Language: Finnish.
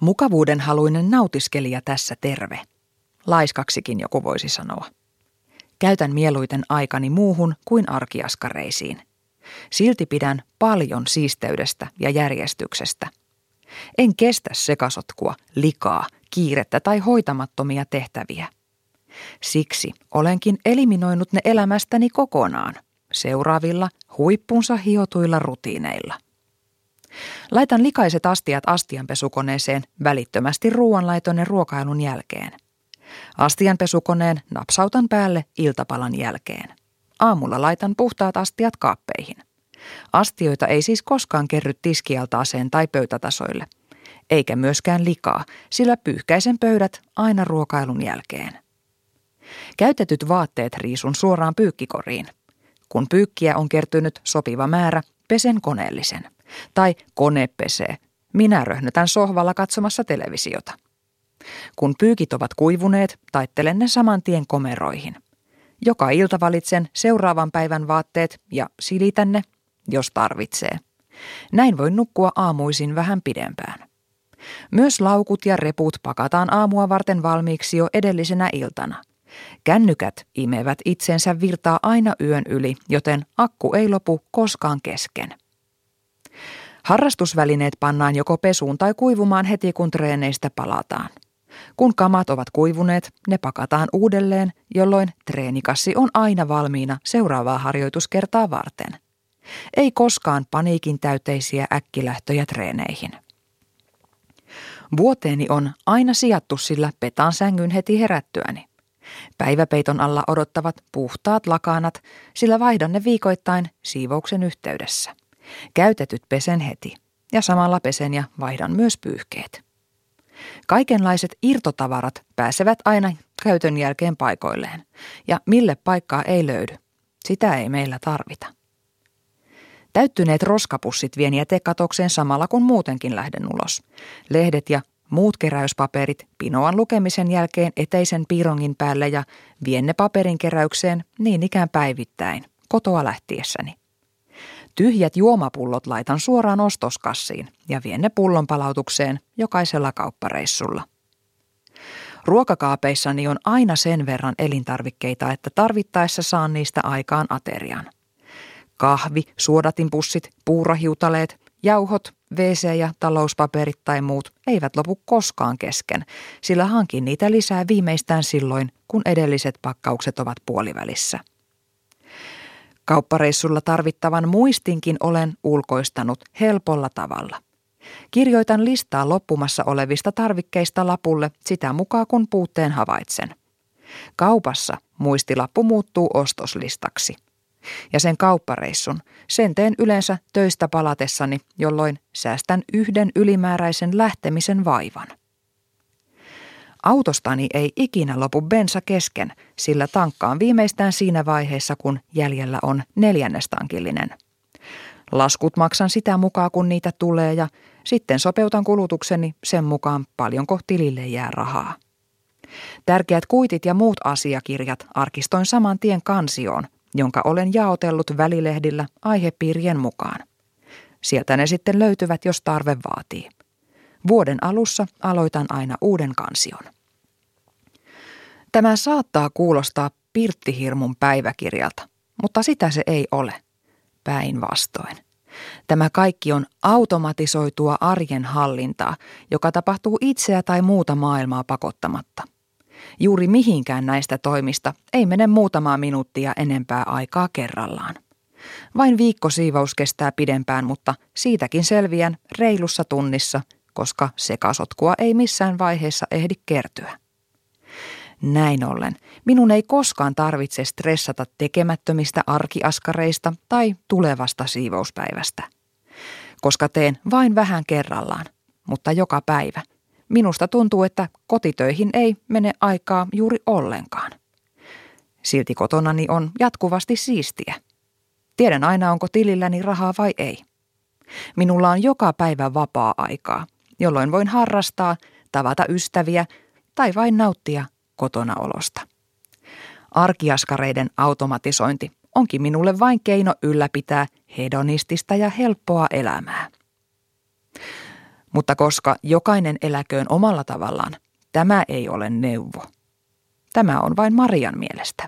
Mukavuuden haluinen nautiskelija tässä terve. Laiskaksikin joku voisi sanoa. Käytän mieluiten aikani muuhun kuin arkiaskareisiin. Silti pidän paljon siisteydestä ja järjestyksestä. En kestä sekasotkua, likaa, kiirettä tai hoitamattomia tehtäviä. Siksi olenkin eliminoinut ne elämästäni kokonaan seuraavilla huippunsa hiotuilla rutiineilla. Laitan likaiset astiat astianpesukoneeseen välittömästi ruoanlaiton ja ruokailun jälkeen. Astianpesukoneen napsautan päälle iltapalan jälkeen. Aamulla laitan puhtaat astiat kaappeihin. Astioita ei siis koskaan kerry tiskialtaaseen tai pöytätasoille. Eikä myöskään likaa, sillä pyyhkäisen pöydät aina ruokailun jälkeen. Käytetyt vaatteet riisun suoraan pyykkikoriin. Kun pyykkiä on kertynyt sopiva määrä, pesen koneellisen. Tai kone pesee. Minä röhnötän sohvalla katsomassa televisiota. Kun pyykit ovat kuivuneet, taittelen ne saman tien komeroihin. Joka ilta valitsen seuraavan päivän vaatteet ja silitän ne, jos tarvitsee. Näin voi nukkua aamuisin vähän pidempään. Myös laukut ja reput pakataan aamua varten valmiiksi jo edellisenä iltana. Kännykät imevät itsensä virtaa aina yön yli, joten akku ei lopu koskaan kesken. Harrastusvälineet pannaan joko pesuun tai kuivumaan heti kun treeneistä palataan. Kun kamat ovat kuivuneet, ne pakataan uudelleen, jolloin treenikassi on aina valmiina seuraavaa harjoituskertaa varten. Ei koskaan paniikin täyteisiä äkkilähtöjä treeneihin. Vuoteeni on aina sijattu sillä petaan sängyn heti herättyäni. Päiväpeiton alla odottavat puhtaat lakanat, sillä vaihdan ne viikoittain siivouksen yhteydessä. Käytetyt pesen heti ja samalla pesen ja vaihdan myös pyyhkeet. Kaikenlaiset irtotavarat pääsevät aina käytön jälkeen paikoilleen ja mille paikkaa ei löydy. Sitä ei meillä tarvita. Täyttyneet roskapussit vien jätekatokseen samalla kun muutenkin lähden ulos. Lehdet ja muut keräyspaperit pinoan lukemisen jälkeen eteisen piirongin päälle ja vien ne paperin keräykseen niin ikään päivittäin, kotoa lähtiessäni. Tyhjät juomapullot laitan suoraan ostoskassiin ja vien ne pullon palautukseen jokaisella kauppareissulla. Ruokakaapeissani on aina sen verran elintarvikkeita, että tarvittaessa saan niistä aikaan aterian. Kahvi, suodatinpussit, puurahiutaleet, jauhot, WC- ja talouspaperit tai muut eivät lopu koskaan kesken, sillä hankin niitä lisää viimeistään silloin, kun edelliset pakkaukset ovat puolivälissä. Kauppareissulla tarvittavan muistinkin olen ulkoistanut helpolla tavalla. Kirjoitan listaa loppumassa olevista tarvikkeista lapulle sitä mukaan kun puutteen havaitsen. Kaupassa muistilappu muuttuu ostoslistaksi. Ja sen kauppareissun, sen teen yleensä töistä palatessani, jolloin säästän yhden ylimääräisen lähtemisen vaivan. Autostani ei ikinä lopu bensa kesken, sillä tankkaan viimeistään siinä vaiheessa, kun jäljellä on neljännestankillinen. Laskut maksan sitä mukaan, kun niitä tulee ja sitten sopeutan kulutukseni sen mukaan, paljonko tilille jää rahaa. Tärkeät kuitit ja muut asiakirjat arkistoin saman tien kansioon, jonka olen jaotellut välilehdillä aihepiirien mukaan. Sieltä ne sitten löytyvät, jos tarve vaatii. Vuoden alussa aloitan aina uuden kansion. Tämä saattaa kuulostaa pirttihirmun päiväkirjalta, mutta sitä se ei ole. Päinvastoin. Tämä kaikki on automatisoitua arjen hallintaa, joka tapahtuu itseä tai muuta maailmaa pakottamatta. Juuri mihinkään näistä toimista ei mene muutamaa minuuttia enempää aikaa kerrallaan. Vain viikko siivous kestää pidempään, mutta siitäkin selviän reilussa tunnissa, koska sekasotkua ei missään vaiheessa ehdi kertyä. Näin ollen, minun ei koskaan tarvitse stressata tekemättömistä arkiaskareista tai tulevasta siivouspäivästä. Koska teen vain vähän kerrallaan, mutta joka päivä. Minusta tuntuu, että kotitöihin ei mene aikaa juuri ollenkaan. Silti kotonani on jatkuvasti siistiä. Tiedän aina, onko tililläni rahaa vai ei. Minulla on joka päivä vapaa-aikaa, jolloin voin harrastaa, tavata ystäviä tai vain nauttia kotona olosta. Arkiaskareiden automatisointi onkin minulle vain keino ylläpitää hedonistista ja helppoa elämää. Mutta koska jokainen eläköön omalla tavallaan, tämä ei ole neuvo. Tämä on vain Marian mielestä.